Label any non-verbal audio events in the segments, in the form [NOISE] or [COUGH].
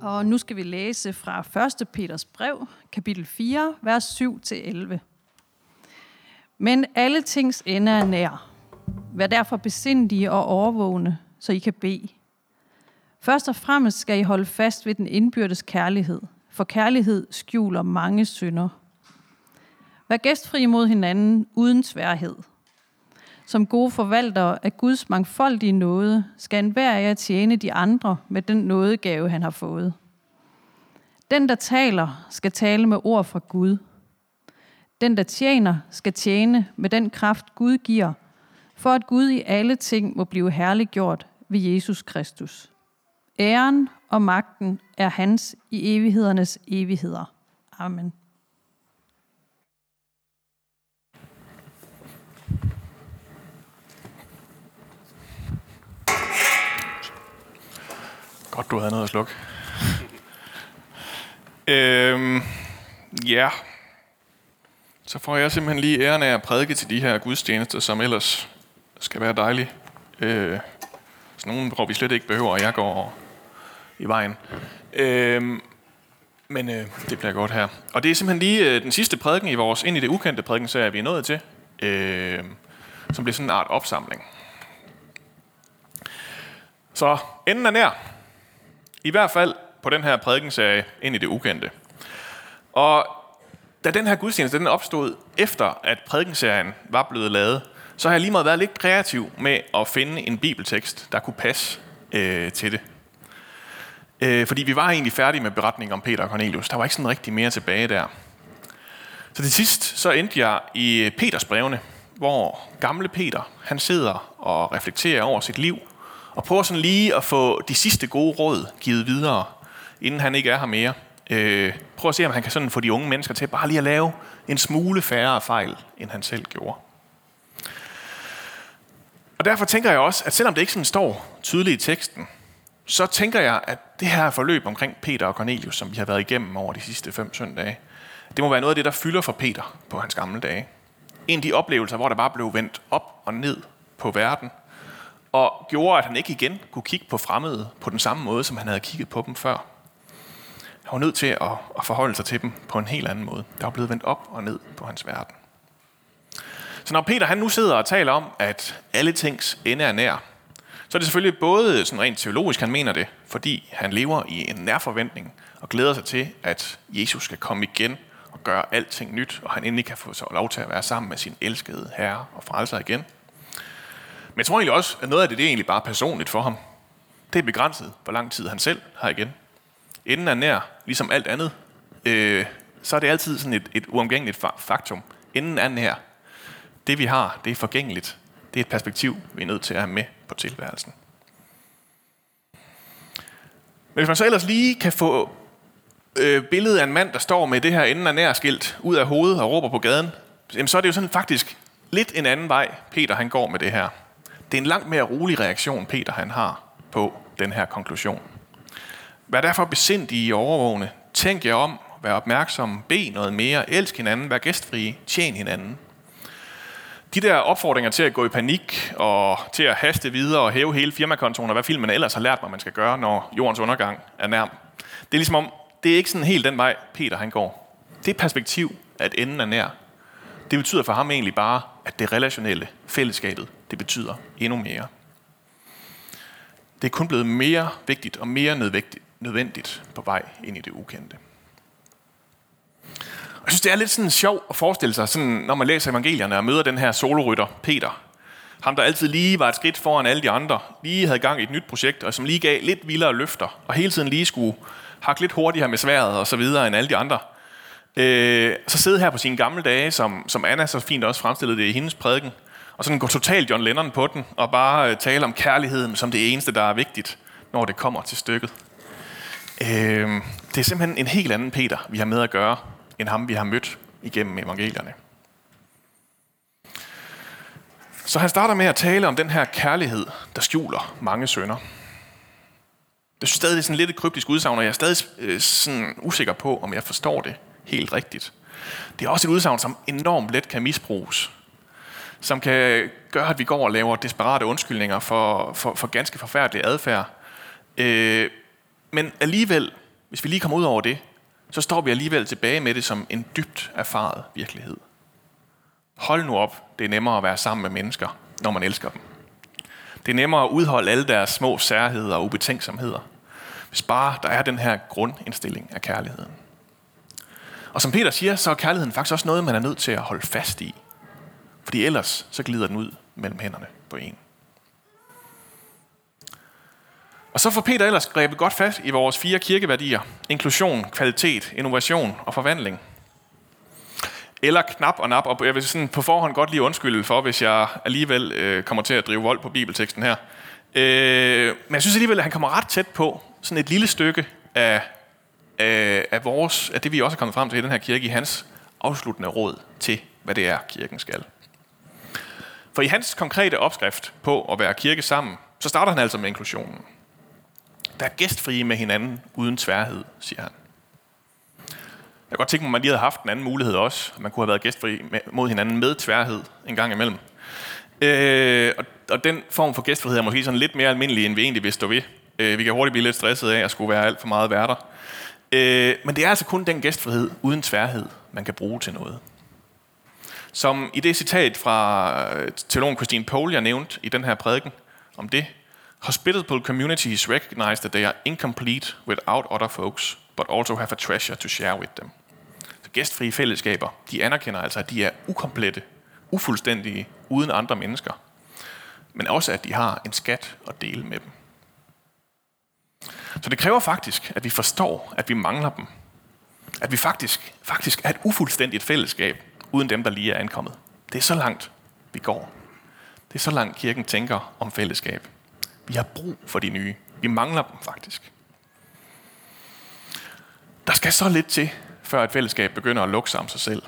Og nu skal vi læse fra 1. Peters brev, kapitel 4, vers 7-11. Men alle tings ende er nær. Vær derfor besindige og overvågne, så I kan bede. Først og fremmest skal I holde fast ved den indbyrdes kærlighed, for kærlighed skjuler mange synder. Vær gæstfri mod hinanden uden sværhed. Som gode forvaltere af Guds mangfoldige nåde, skal enhver af jer tjene de andre med den nådegave, han har fået. Den, der taler, skal tale med ord fra Gud. Den, der tjener, skal tjene med den kraft, Gud giver, for at Gud i alle ting må blive herliggjort ved Jesus Kristus. Æren og magten er hans i evighedernes evigheder. Amen. Godt, du havde noget at slukke. øhm, ja. Så får jeg simpelthen lige æren af at prædike til de her gudstjenester, som ellers skal være dejlige. Øh, så nogen, hvor vi slet ikke behøver, at jeg går i vejen. Øhm, men øh, det bliver godt her. Og det er simpelthen lige øh, den sidste prædiken i vores ind i det ukendte prædiken, så er vi nået til, øh, som bliver sådan en art opsamling. Så enden er nær. I hvert fald på den her prædikenserie ind i det ukendte. Og da den her gudstjeneste den opstod efter, at prædikenserien var blevet lavet, så har jeg lige meget været lidt kreativ med at finde en bibeltekst, der kunne passe øh, til det. Øh, fordi vi var egentlig færdige med beretningen om Peter og Cornelius. Der var ikke sådan rigtig mere tilbage der. Så til sidst så endte jeg i Peters brevene, hvor gamle Peter han sidder og reflekterer over sit liv, og prøver sådan lige at få de sidste gode råd givet videre, inden han ikke er her mere. Øh, prøv at se, om han kan sådan få de unge mennesker til bare lige at lave en smule færre fejl, end han selv gjorde. Og derfor tænker jeg også, at selvom det ikke sådan står tydeligt i teksten, så tænker jeg, at det her forløb omkring Peter og Cornelius, som vi har været igennem over de sidste fem søndage, det må være noget af det, der fylder for Peter på hans gamle dage. En af de oplevelser, hvor der bare blev vendt op og ned på verden, og gjorde, at han ikke igen kunne kigge på fremmede på den samme måde, som han havde kigget på dem før. Han var nødt til at, at forholde sig til dem på en helt anden måde. Der var blevet vendt op og ned på hans verden. Så når Peter han nu sidder og taler om, at alle tings ende er nær, så er det selvfølgelig både sådan rent teologisk, han mener det, fordi han lever i en nærforventning og glæder sig til, at Jesus skal komme igen og gøre alting nyt, og han endelig kan få sig lov til at være sammen med sin elskede herre og frelser igen. Men jeg tror egentlig også, at noget af det, det er egentlig bare personligt for ham. Det er begrænset, hvor lang tid han selv har igen. Inden er nær, ligesom alt andet, øh, så er det altid sådan et, et uomgængeligt faktum. Inden er nær. Det vi har, det er forgængeligt. Det er et perspektiv, vi er nødt til at have med på tilværelsen. Men hvis man så ellers lige kan få øh, billedet af en mand, der står med det her enden af nær skilt ud af hovedet og råber på gaden, jamen så er det jo sådan faktisk lidt en anden vej, Peter han går med det her. Det er en langt mere rolig reaktion, Peter han har på den her konklusion. Vær derfor besindige i overvågne. Tænk jer om, vær opmærksom, bed noget mere, elsk hinanden, vær gæstfrie, tjen hinanden. De der opfordringer til at gå i panik og til at haste videre og hæve hele firmakontoen og hvad filmen ellers har lært mig, man skal gøre, når jordens undergang er nærm. Det er ligesom om, det er ikke sådan helt den vej, Peter han går. Det perspektiv, at enden er nær, det betyder for ham egentlig bare, at det relationelle, fællesskabet, det betyder endnu mere. Det er kun blevet mere vigtigt og mere nødvendigt på vej ind i det ukendte. Jeg synes, det er lidt sådan sjovt at forestille sig, sådan, når man læser evangelierne og møder den her solorytter, Peter. Ham, der altid lige var et skridt foran alle de andre, lige havde gang i et nyt projekt, og som lige gav lidt vildere løfter, og hele tiden lige skulle hakke lidt hurtigere med sværet og så videre end alle de andre. Øh, så sidde her på sine gamle dage, som, som Anna så fint også fremstillede det i hendes prædiken, og sådan gå totalt John Lennon på den, og bare øh, tale om kærligheden som det eneste, der er vigtigt, når det kommer til stykket. Øh, det er simpelthen en helt anden Peter, vi har med at gøre, end ham, vi har mødt igennem evangelierne. Så han starter med at tale om den her kærlighed, der skjuler mange sønder. Det er stadig sådan lidt et kryptisk udsagn, og jeg er stadig øh, sådan usikker på, om jeg forstår det helt rigtigt. Det er også et udsagn, som enormt let kan misbruges. Som kan gøre, at vi går og laver desperate undskyldninger for, for, for ganske forfærdelig adfærd. Øh, men alligevel hvis vi lige kommer ud over det, så står vi alligevel tilbage med det som en dybt erfaret virkelighed. Hold nu op, det er nemmere at være sammen med mennesker, når man elsker dem. Det er nemmere at udholde alle deres små særheder og ubetænksomheder, hvis bare der er den her grundindstilling af kærligheden. Og som Peter siger, så er kærligheden faktisk også noget, man er nødt til at holde fast i. Fordi ellers så glider den ud mellem hænderne på en. Og så får Peter ellers grebet godt fat i vores fire kirkeværdier. Inklusion, kvalitet, innovation og forvandling. Eller knap og nap, og jeg vil sådan på forhånd godt lige undskylde for, hvis jeg alligevel øh, kommer til at drive vold på bibelteksten her. Øh, men jeg synes alligevel, at han kommer ret tæt på sådan et lille stykke af, af, af, vores, af det, vi også er kommet frem til i den her kirke, i hans afsluttende råd til, hvad det er, kirken skal. For i hans konkrete opskrift på at være kirke sammen, så starter han altså med inklusionen. Der er gæstfrie med hinanden uden tværhed, siger han. Jeg kan godt tænke mig, at man lige havde haft en anden mulighed også. Man kunne have været gæstfri mod hinanden med tværhed en gang imellem. Øh, og, og den form for gæstfrihed er måske sådan lidt mere almindelig, end vi egentlig vil stå ved. Øh, vi kan hurtigt blive lidt stresset af at skulle være alt for meget værter. Øh, men det er altså kun den gæstfrihed uden tværhed, man kan bruge til noget. Som i det citat fra øh, teologen Christine Pohl, jeg nævnte i den her prædiken om det, Hospitable communities recognize that they are incomplete without other folks, but also have a treasure to share with them. Så gæstfrie fællesskaber, de anerkender altså, at de er ukomplette, ufuldstændige, uden andre mennesker. Men også, at de har en skat at dele med dem. Så det kræver faktisk, at vi forstår, at vi mangler dem. At vi faktisk, faktisk er et ufuldstændigt fællesskab, uden dem, der lige er ankommet. Det er så langt, vi går. Det er så langt, kirken tænker om fællesskab. Vi har brug for de nye. Vi mangler dem faktisk. Der skal så lidt til, før et fællesskab begynder at lukke sig om sig selv.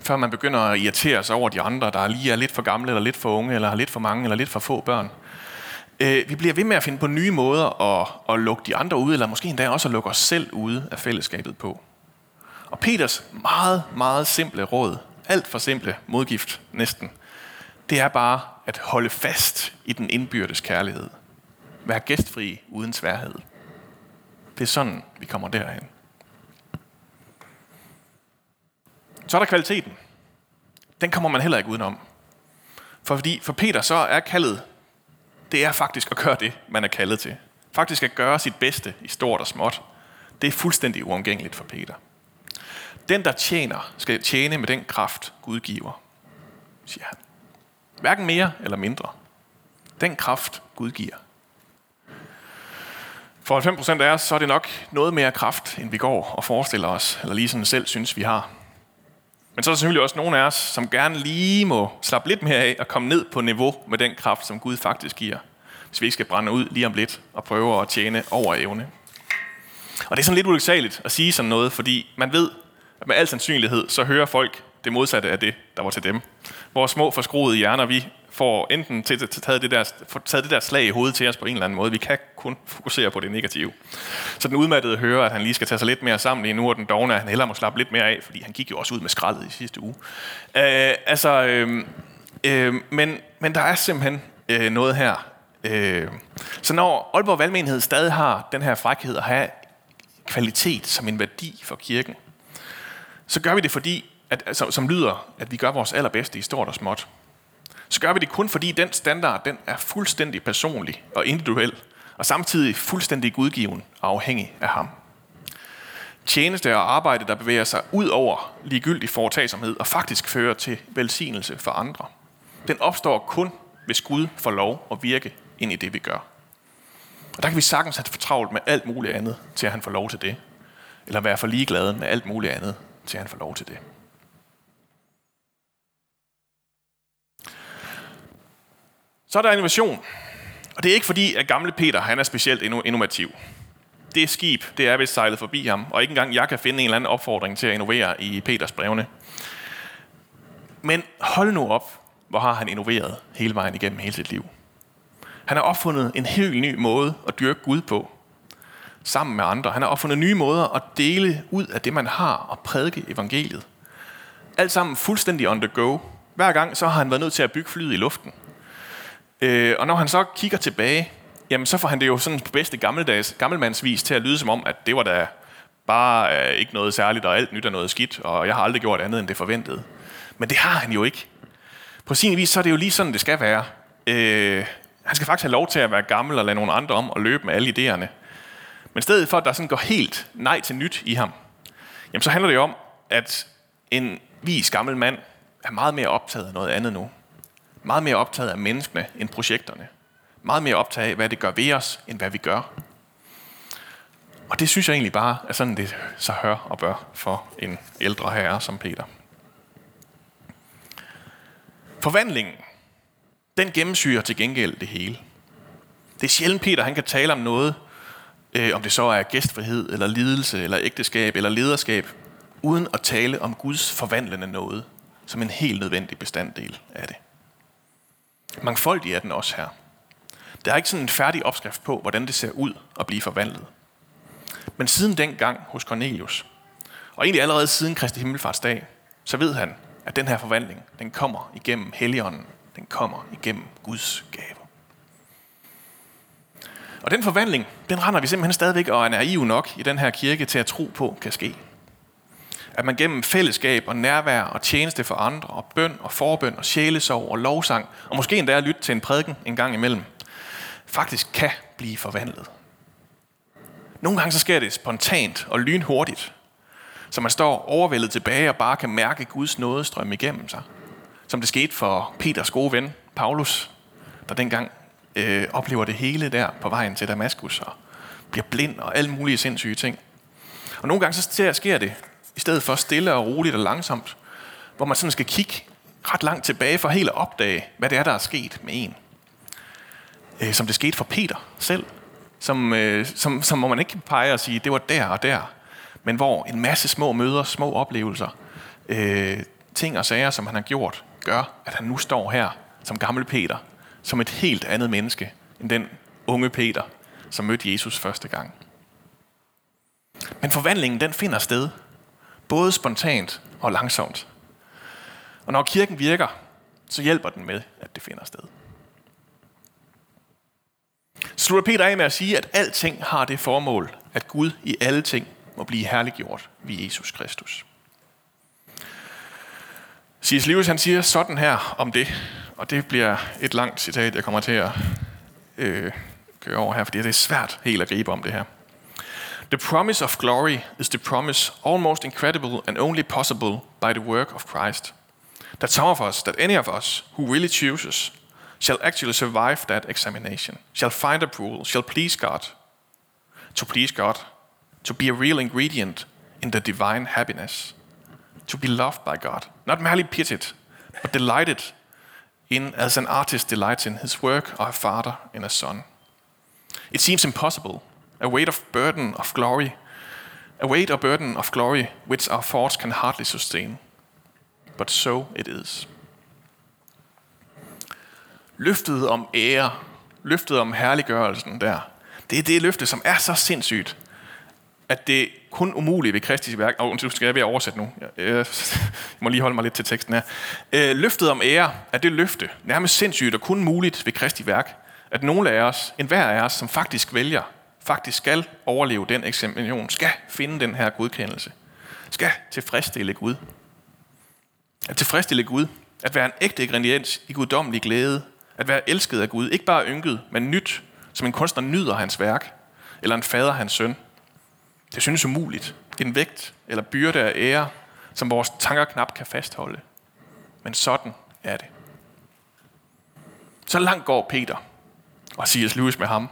Før man begynder at irritere sig over de andre, der lige er lidt for gamle, eller lidt for unge, eller har lidt for mange, eller lidt for få børn. Øh, vi bliver ved med at finde på nye måder at, at lukke de andre ud, eller måske endda også at lukke os selv ude af fællesskabet på. Og Peters meget, meget simple råd, alt for simple modgift næsten, det er bare at holde fast i den indbyrdes kærlighed. Vær gæstfri uden sværhed. Det er sådan, vi kommer derhen. Så er der kvaliteten. Den kommer man heller ikke udenom. For, fordi, for Peter så er kaldet, det er faktisk at gøre det, man er kaldet til. Faktisk at gøre sit bedste i stort og småt. Det er fuldstændig uomgængeligt for Peter. Den, der tjener, skal tjene med den kraft, Gud giver, siger han. Hverken mere eller mindre. Den kraft, Gud giver. For 90% af os, så er det nok noget mere kraft, end vi går og forestiller os, eller lige sådan selv synes, vi har. Men så er der selvfølgelig også nogle af os, som gerne lige må slappe lidt mere af og komme ned på niveau med den kraft, som Gud faktisk giver. Hvis vi ikke skal brænde ud lige om lidt og prøve at tjene over evne. Og det er sådan lidt ulyksaligt at sige sådan noget, fordi man ved, med al sandsynlighed, så hører folk det modsatte af det, der var til dem. Vores små forskruede hjerner, vi får enten til, taget, det der, får taget det der slag i hovedet til os på en eller anden måde. Vi kan kun fokusere på det negative. Så den udmattede hører, at han lige skal tage sig lidt mere sammen lige nu, og den dogne, at han hellere må slappe lidt mere af, fordi han gik jo også ud med skraldet i sidste uge. Øh, altså, øh, øh, men, men der er simpelthen øh, noget her. Øh, så når Aalborg Valgmenighed stadig har den her frækhed at have kvalitet som en værdi for kirken, så gør vi det fordi, at, altså, som lyder, at vi gør vores allerbedste i stort og småt så gør vi det kun fordi den standard, den er fuldstændig personlig og individuel, og samtidig fuldstændig gudgiven og afhængig af ham. Tjeneste og arbejde, der bevæger sig ud over ligegyldig foretagsomhed og faktisk fører til velsignelse for andre. Den opstår kun, hvis Gud får lov at virke ind i det, vi gør. Og der kan vi sagtens have fortravlt med alt muligt andet, til at han får lov til det. Eller være for ligeglade med alt muligt andet, til han får lov til det. Så er der innovation. Og det er ikke fordi, at gamle Peter han er specielt innovativ. Det skib, det er vist sejlet forbi ham, og ikke engang jeg kan finde en eller anden opfordring til at innovere i Peters brevne. Men hold nu op, hvor har han innoveret hele vejen igennem hele sit liv. Han har opfundet en helt ny måde at dyrke Gud på, sammen med andre. Han har opfundet nye måder at dele ud af det, man har, og prædike evangeliet. Alt sammen fuldstændig on the go. Hver gang så har han været nødt til at bygge flyet i luften – Øh, og når han så kigger tilbage, jamen så får han det jo sådan på bedste gammeldags, gammelmandsvis til at lyde som om, at det var da bare øh, ikke noget særligt, og alt nyt er noget skidt, og jeg har aldrig gjort andet end det forventede. Men det har han jo ikke. På sin vis, så er det jo lige sådan, det skal være. Øh, han skal faktisk have lov til at være gammel og lade nogle andre om og løbe med alle idéerne. Men i stedet for, at der sådan går helt nej til nyt i ham, jamen så handler det jo om, at en vis gammel mand er meget mere optaget af noget andet nu. Meget mere optaget af menneskene end projekterne. Meget mere optaget af, hvad det gør ved os, end hvad vi gør. Og det synes jeg egentlig bare er sådan, det så hør og bør for en ældre herre som Peter. Forvandlingen, den gennemsyrer til gengæld det hele. Det er sjældent Peter, han kan tale om noget, øh, om det så er gæstfrihed, eller lidelse, eller ægteskab, eller lederskab, uden at tale om Guds forvandlende noget, som en helt nødvendig bestanddel af det. Mangfoldig er den også her. Der er ikke sådan en færdig opskrift på, hvordan det ser ud at blive forvandlet. Men siden dengang hos Cornelius, og egentlig allerede siden Kristi Himmelfartsdag, så ved han, at den her forvandling, den kommer igennem Helligånden. Den kommer igennem Guds gave. Og den forvandling, den render vi simpelthen stadigvæk og er naiv nok i den her kirke til at tro på kan ske. At man gennem fællesskab og nærvær og tjeneste for andre og bøn og forbøn og sjælesorg og lovsang, og måske endda at lytte til en prædiken en gang imellem, faktisk kan blive forvandlet. Nogle gange så sker det spontant og lynhurtigt, så man står overvældet tilbage og bare kan mærke Guds nåde strømme igennem sig. Som det skete for Peters gode ven, Paulus, der dengang øh, oplever det hele der på vejen til Damaskus og bliver blind og alle mulige sindssyge ting. Og nogle gange så sker det i stedet for stille og roligt og langsomt, hvor man sådan skal kigge ret langt tilbage for helt at opdage, hvad det er, der er sket med en. Øh, som det skete for Peter selv, som, øh, som, som hvor man ikke kan pege og sige, det var der og der, men hvor en masse små møder, små oplevelser, øh, ting og sager, som han har gjort, gør, at han nu står her som gammel Peter, som et helt andet menneske end den unge Peter, som mødte Jesus første gang. Men forvandlingen, den finder sted, både spontant og langsomt. Og når kirken virker, så hjælper den med, at det finder sted. Slutter Peter af med at sige, at alting har det formål, at Gud i alle ting må blive herliggjort ved Jesus Kristus. C.S. Lewis han siger sådan her om det, og det bliver et langt citat, jeg kommer til at øh, køre over her, fordi det er svært helt at gribe om det her. The promise of glory is the promise almost incredible and only possible by the work of Christ. That some of us, that any of us who really chooses, shall actually survive that examination, shall find approval, shall please God. To please God to be a real ingredient in the divine happiness, to be loved by God, not merely pitied, but delighted in as an artist delights in his work or a father in a son. It seems impossible, a weight of burden of glory, a weight or burden of glory which our thoughts can hardly sustain. But so it is. Løftet om ære, løftet om herliggørelsen der, det er det løfte, som er så sindssygt, at det kun umuligt ved Kristi værk, og nu skal jeg ved at oversætte nu, jeg, øh, [LAUGHS] jeg må lige holde mig lidt til teksten her. Øh, løftet om ære er det løfte, nærmest sindssygt og kun muligt ved Kristi værk, at nogle af os, en hver af os, som faktisk vælger, faktisk skal overleve den eksamination, skal finde den her godkendelse, skal tilfredsstille Gud. At tilfredsstille Gud, at være en ægte ingrediens i guddommelig glæde, at være elsket af Gud, ikke bare ynket, men nyt, som en kunstner nyder hans værk, eller en fader hans søn, det synes umuligt. En vægt eller byrde af ære, som vores tanker knap kan fastholde. Men sådan er det. Så langt går Peter og C.S. Lewis med ham,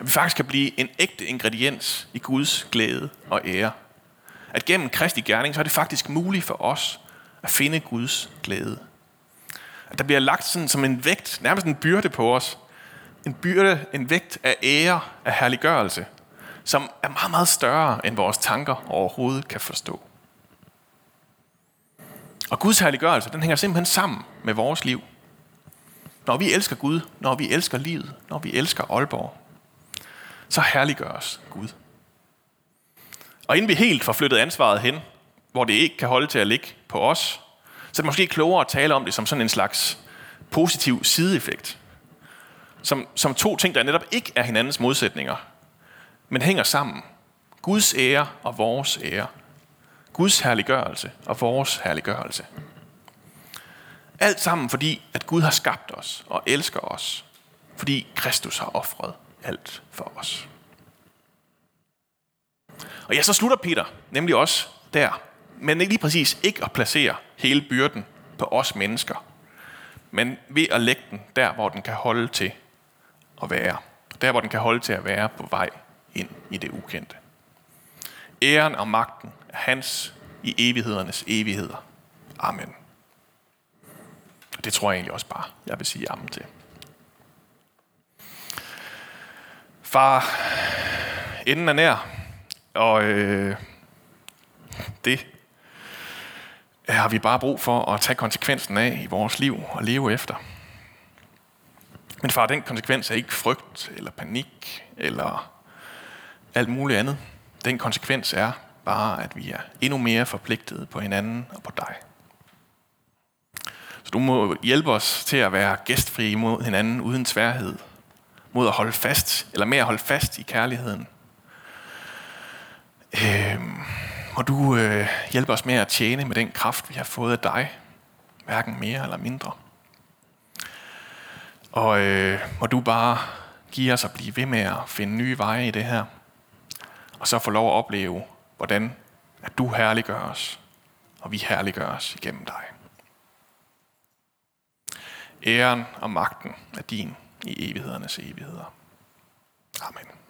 at vi faktisk kan blive en ægte ingrediens i Guds glæde og ære. At gennem Kristi gerning, så er det faktisk muligt for os at finde Guds glæde. At der bliver lagt sådan som en vægt, nærmest en byrde på os. En byrde, en vægt af ære, af herliggørelse, som er meget, meget større, end vores tanker overhovedet kan forstå. Og Guds herliggørelse, den hænger simpelthen sammen med vores liv. Når vi elsker Gud, når vi elsker livet, når vi elsker Aalborg, så herliggøres Gud. Og inden vi helt får flyttet ansvaret hen, hvor det ikke kan holde til at ligge på os, så er det måske klogere at tale om det som sådan en slags positiv sideeffekt. Som, som to ting, der netop ikke er hinandens modsætninger, men hænger sammen. Guds ære og vores ære. Guds herliggørelse og vores herliggørelse. Alt sammen fordi, at Gud har skabt os og elsker os. Fordi Kristus har offret alt for os. Og ja, så slutter Peter nemlig også der. Men ikke lige præcis ikke at placere hele byrden på os mennesker. Men ved at lægge den der, hvor den kan holde til at være. Der, hvor den kan holde til at være på vej ind i det ukendte. Æren og magten er hans i evighedernes evigheder. Amen. Det tror jeg egentlig også bare, jeg vil sige amen til. Far, enden er nær, og øh, det har vi bare brug for at tage konsekvensen af i vores liv og leve efter. Men far, den konsekvens er ikke frygt eller panik eller alt muligt andet. Den konsekvens er bare, at vi er endnu mere forpligtet på hinanden og på dig. Så du må hjælpe os til at være gæstfri mod hinanden uden tværhed. Mod at holde fast, eller med at holde fast i kærligheden. Øh, må du øh, hjælpe os med at tjene med den kraft, vi har fået af dig. Hverken mere eller mindre. Og øh, må du bare give os at blive ved med at finde nye veje i det her. Og så få lov at opleve, hvordan at du herliggør os, og vi herliggør os igennem dig. Æren og magten er din i evighedernes evigheder. Amen.